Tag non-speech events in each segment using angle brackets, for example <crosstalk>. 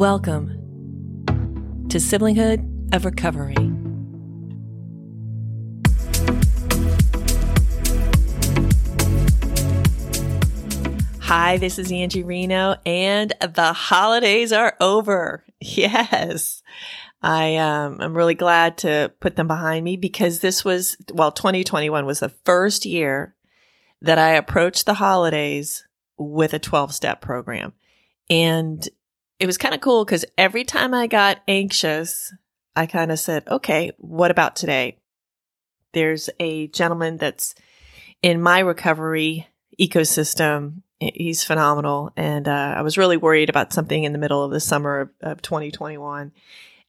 Welcome to Siblinghood of Recovery. Hi, this is Angie Reno, and the holidays are over. <laughs> Yes. I um, I'm really glad to put them behind me because this was well 2021 was the first year that I approached the holidays with a 12 step program. And it was kind of cool because every time I got anxious, I kind of said, okay, what about today? There's a gentleman that's in my recovery ecosystem. He's phenomenal. And uh, I was really worried about something in the middle of the summer of, of 2021.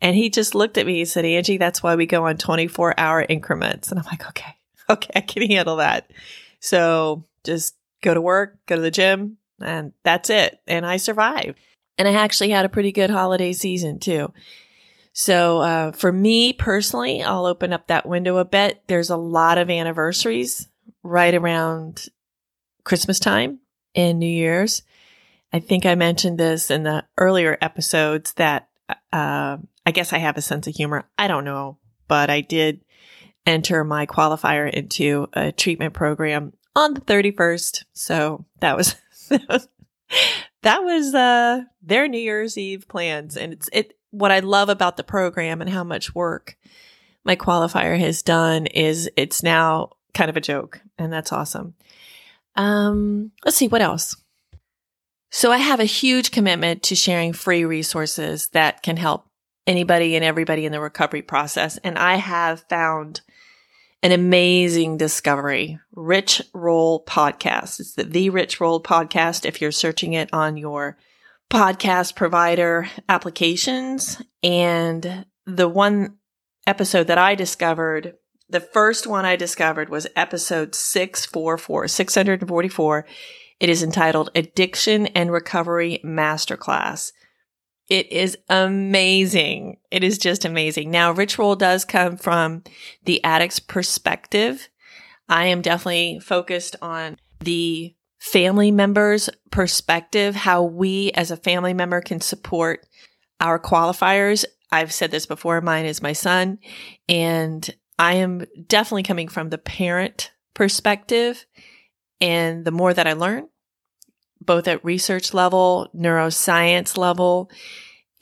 And he just looked at me. He said, Angie, that's why we go on 24 hour increments. And I'm like, okay, <laughs> okay, I can handle that. So just go to work, go to the gym, and that's it. And I survived. And I actually had a pretty good holiday season too. So uh, for me personally, I'll open up that window a bit. There's a lot of anniversaries right around Christmas time and New Year's. I think I mentioned this in the earlier episodes that uh, I guess I have a sense of humor. I don't know, but I did enter my qualifier into a treatment program on the 31st. So that was, <laughs> that was, uh, their New Year's Eve plans. And it's, it, what I love about the program and how much work my qualifier has done is it's now kind of a joke and that's awesome. Um, let's see what else. So I have a huge commitment to sharing free resources that can help anybody and everybody in the recovery process. And I have found an amazing discovery. Rich Roll Podcast. It's the The Rich Roll Podcast if you're searching it on your podcast provider applications. And the one episode that I discovered, the first one I discovered was episode 644, 644. It is entitled Addiction and Recovery Masterclass. It is amazing. It is just amazing. Now, Rich Roll does come from the addict's perspective. I am definitely focused on the family member's perspective, how we as a family member can support our qualifiers. I've said this before. Mine is my son and I am definitely coming from the parent perspective. And the more that I learn, both at research level, neuroscience level,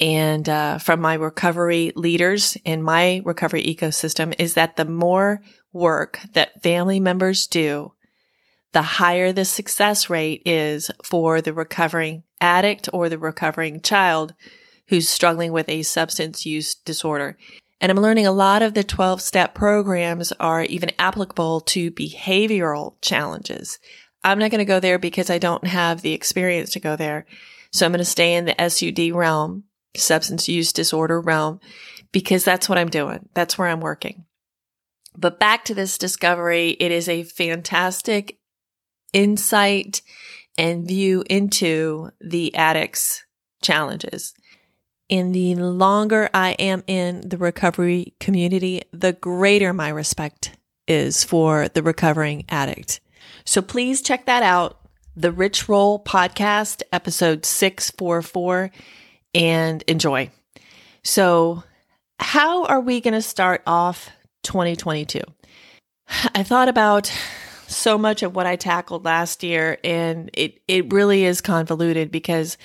and uh, from my recovery leaders in my recovery ecosystem is that the more work that family members do, the higher the success rate is for the recovering addict or the recovering child who's struggling with a substance use disorder. And I'm learning a lot of the 12 step programs are even applicable to behavioral challenges. I'm not going to go there because I don't have the experience to go there. So I'm going to stay in the SUD realm, substance use disorder realm, because that's what I'm doing. That's where I'm working. But back to this discovery, it is a fantastic insight and view into the addict's challenges. And the longer I am in the recovery community, the greater my respect is for the recovering addict. So please check that out. The Rich Roll podcast, episode 644, and enjoy. So, how are we going to start off 2022? I thought about so much of what I tackled last year, and it, it really is convoluted because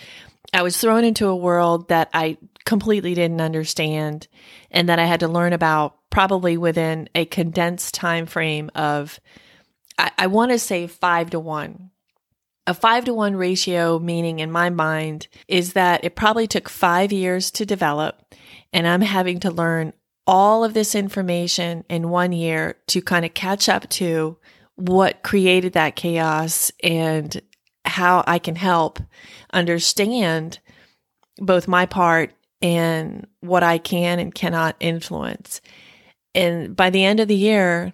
I was thrown into a world that I completely didn't understand and that I had to learn about probably within a condensed time frame of I, I want to say five to one. A five to one ratio, meaning in my mind, is that it probably took five years to develop, and I'm having to learn all of this information in one year to kind of catch up to what created that chaos and how I can help understand both my part and what I can and cannot influence. And by the end of the year,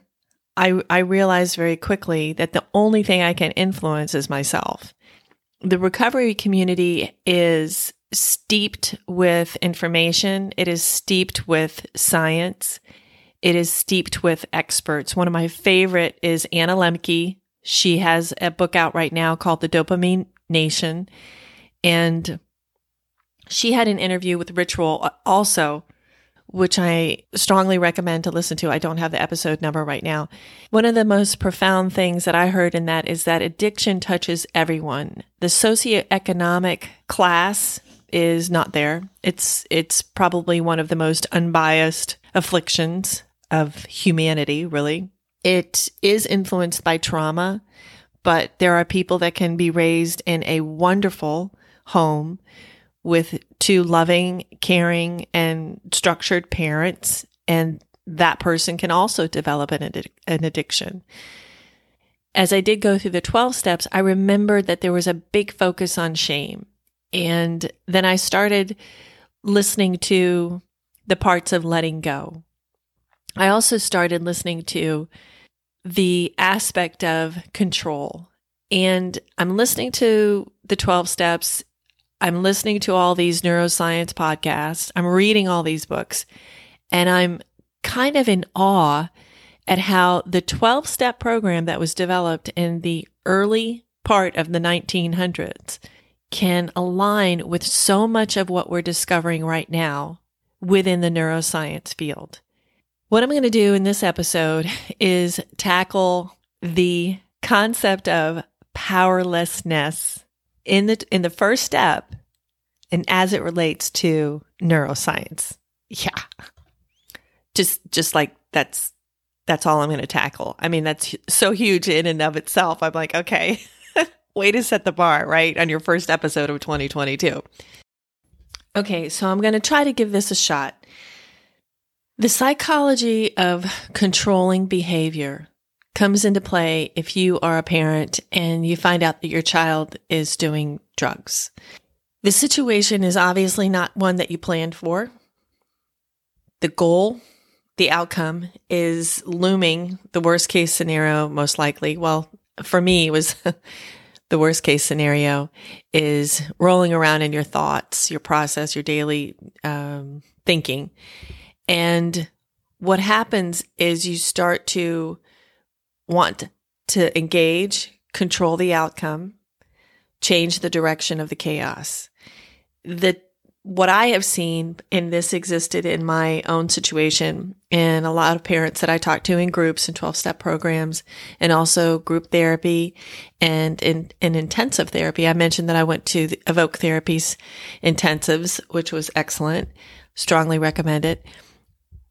I, I realized very quickly that the only thing I can influence is myself. The recovery community is steeped with information. It is steeped with science. It is steeped with experts. One of my favorite is Anna Lembke. She has a book out right now called The Dopamine Nation. And She had an interview with Rich Roll uh, also, which I strongly recommend to listen to. I don't have the episode number right now. One of the most profound things that I heard in that is that addiction touches everyone. The socioeconomic class is not there. It's it's probably one of the most unbiased afflictions of humanity, really. It is influenced by trauma, but there are people that can be raised in a wonderful home with two loving, caring, and structured parents, and that person can also develop an, an addiction. As I did go through the 12 steps, I remembered that there was a big focus on shame. And then I started listening to the parts of letting go. I also started listening to the aspect of control. And I'm listening to the 12 steps. I'm listening to all these neuroscience podcasts. I'm reading all these books. And I'm kind of in awe at how the 12 step program that was developed in the early part of the 1900s can align with so much of what we're discovering right now within the neuroscience field. What I'm going to do in this episode <laughs> is tackle the concept of powerlessness in the in the first step and as it relates to neuroscience. Yeah. Just just like that's that's all I'm going to tackle. I mean, that's so huge in and of itself. I'm like, okay. <laughs> way to set the bar, right? On your first episode of 2022. Okay, so I'm going to try to give this a shot. The psychology of controlling behavior comes into play if you are a parent and you find out that your child is doing drugs. The situation is obviously not one that you planned for. The goal, the outcome is looming, the worst case scenario, most likely. Well, for me, it was <laughs> the worst case scenario is rolling around in your thoughts, your process, your daily um, thinking. And what happens is you start to want to engage, control the outcome, change the direction of the chaos. The what I have seen, and this existed in my own situation, and a lot of parents that I talk to in groups and 12 step programs, and also group therapy and in, in intensive therapy. I mentioned that I went to the Evoke Therapies intensives, which was excellent. Strongly recommend it.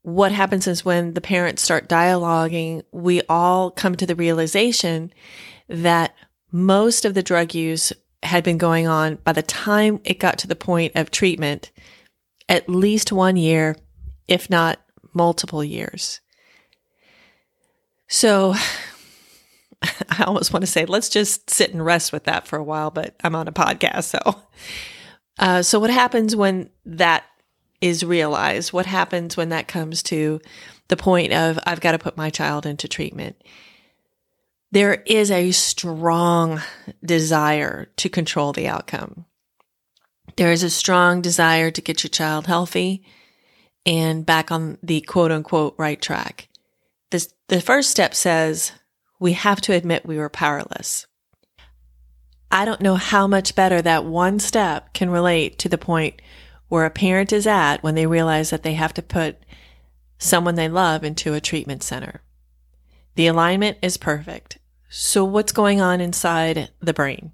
What happens is when the parents start dialoguing, we all come to the realization that most of the drug use had been going on by the time it got to the point of treatment, at least one year, if not multiple years. So <sighs> I almost want to say, let's just sit and rest with that for a while, but I'm on a podcast. So, uh, so what happens when that is realized? What happens when that comes to the point of, I've got to put my child into treatment? there is a strong desire to control the outcome. There is a strong desire to get your child healthy and back on the quote unquote right track. This, the first step says we have to admit we were powerless. I don't know how much better that one step can relate to the point where a parent is at when they realize that they have to put someone they love into a treatment center. The alignment is perfect. So what's going on inside the brain?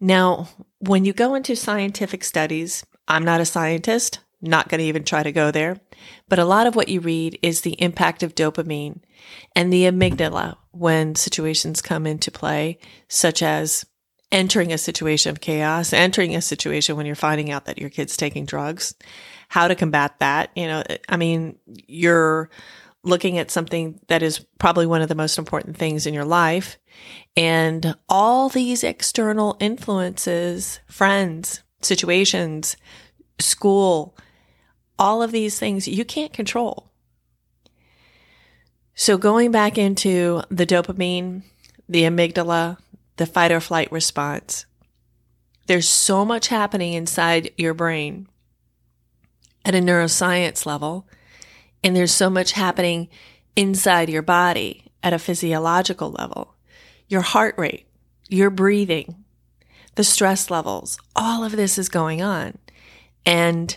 Now, when you go into scientific studies, I'm not a scientist, not going to even try to go there, but a lot of what you read is the impact of dopamine and the amygdala when situations come into play, such as entering a situation of chaos, entering a situation when you're finding out that your kid's taking drugs, how to combat that. You know, I mean, you're looking at something that is probably one of the most important things in your life. And all these external influences, friends, situations, school, all of these things you can't control. So going back into the dopamine, the amygdala, the fight or flight response, there's so much happening inside your brain at a neuroscience level and there's so much happening inside your body at a physiological level. Your heart rate, your breathing, the stress levels, all of this is going on. And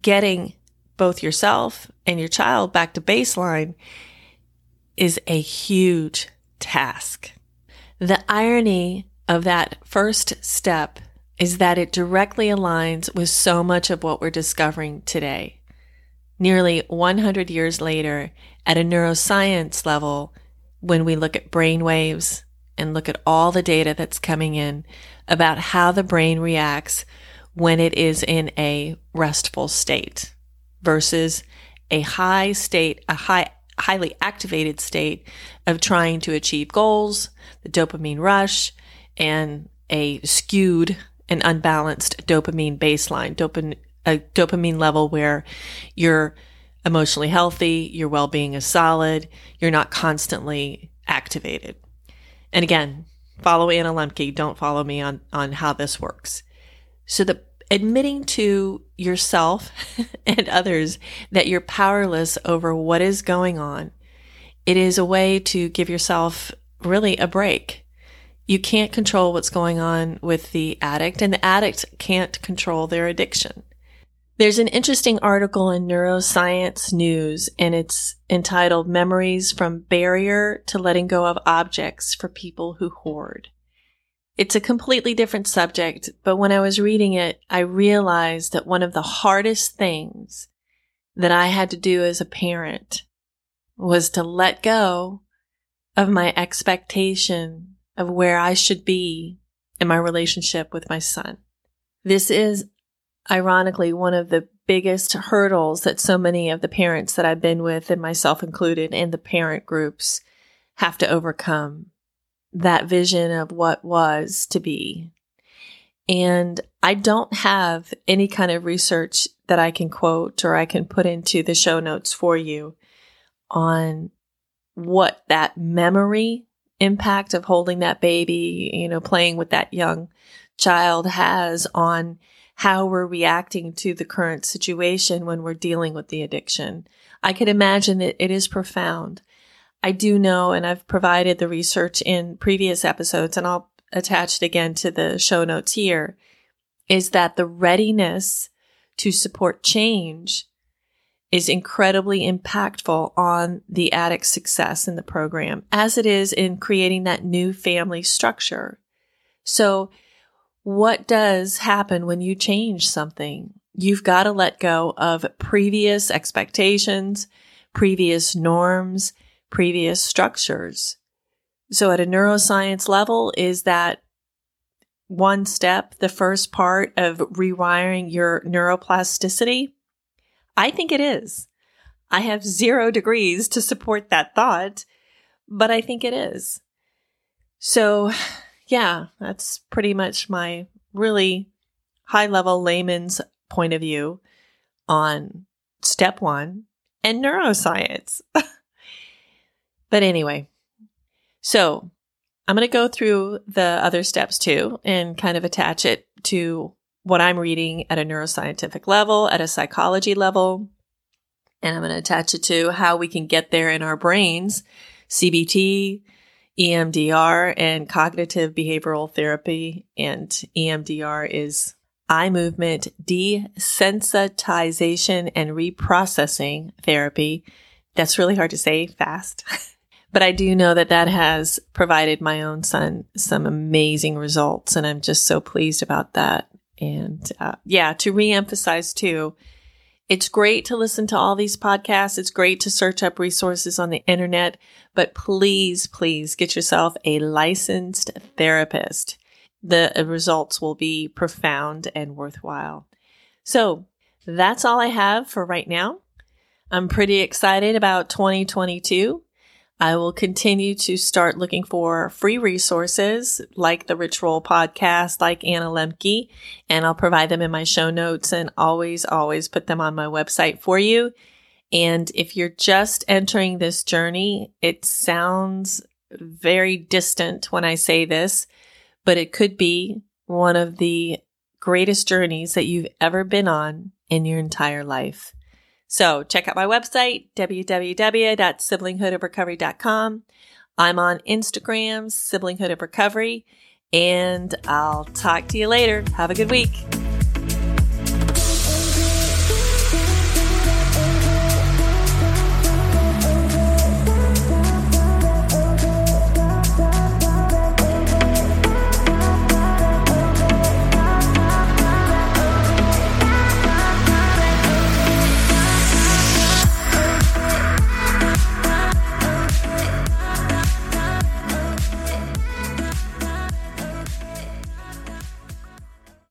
getting both yourself and your child back to baseline is a huge task. The irony of that first step is that it directly aligns with so much of what we're discovering today. Nearly 100 years later, at a neuroscience level, when we look at brain waves and look at all the data that's coming in about how the brain reacts when it is in a restful state versus a high state, a high, highly activated state of trying to achieve goals, the dopamine rush, and a skewed and unbalanced dopamine baseline, dopamine, a dopamine level where you're emotionally healthy, your well-being is solid, you're not constantly activated. And again, follow Anna Lembke, don't follow me on, on how this works. So the admitting to yourself <laughs> and others that you're powerless over what is going on, it is a way to give yourself really a break. You can't control what's going on with the addict and the addict can't control their addiction. There's an interesting article in Neuroscience News and it's entitled Memories from Barrier to Letting Go of Objects for People Who Hoard. It's a completely different subject, but when I was reading it, I realized that one of the hardest things that I had to do as a parent was to let go of my expectation of where I should be in my relationship with my son. This is ironically one of the biggest hurdles that so many of the parents that I've been with and myself included in the parent groups have to overcome that vision of what was to be. And I don't have any kind of research that I can quote or I can put into the show notes for you on what that memory impact of holding that baby, you know, playing with that young child has on how we're reacting to the current situation when we're dealing with the addiction. I could imagine that it is profound. I do know, and I've provided the research in previous episodes, and I'll attach it again to the show notes here, is that the readiness to support change is incredibly impactful on the addict's success in the program, as it is in creating that new family structure. So what does happen when you change something? You've got to let go of previous expectations, previous norms, previous structures. So at a neuroscience level, is that one step, the first part of rewiring your neuroplasticity? I think it is. I have zero degrees to support that thought, but I think it is. So yeah, that's pretty much my really high level layman's point of view on step one and neuroscience. <laughs> but anyway, so I'm going to go through the other steps too and kind of attach it to what I'm reading at a neuroscientific level, at a psychology level. And I'm going to attach it to how we can get there in our brains, CBT, EMDR and cognitive behavioral therapy. And EMDR is eye movement desensitization and reprocessing therapy. That's really hard to say fast. <laughs> but I do know that that has provided my own son some amazing results. And I'm just so pleased about that. And uh, yeah, to reemphasize too, it's great to listen to all these podcasts. It's great to search up resources on the internet, but please, please get yourself a licensed therapist. The results will be profound and worthwhile. So that's all I have for right now. I'm pretty excited about 2022. I will continue to start looking for free resources like the Roll podcast, like Anna Lembke, and I'll provide them in my show notes and always, always put them on my website for you. And if you're just entering this journey, it sounds very distant when I say this, but it could be one of the greatest journeys that you've ever been on in your entire life. So check out my website, www.siblinghoodofrecovery.com. I'm on Instagram, Siblinghood of Recovery, and I'll talk to you later. Have a good week.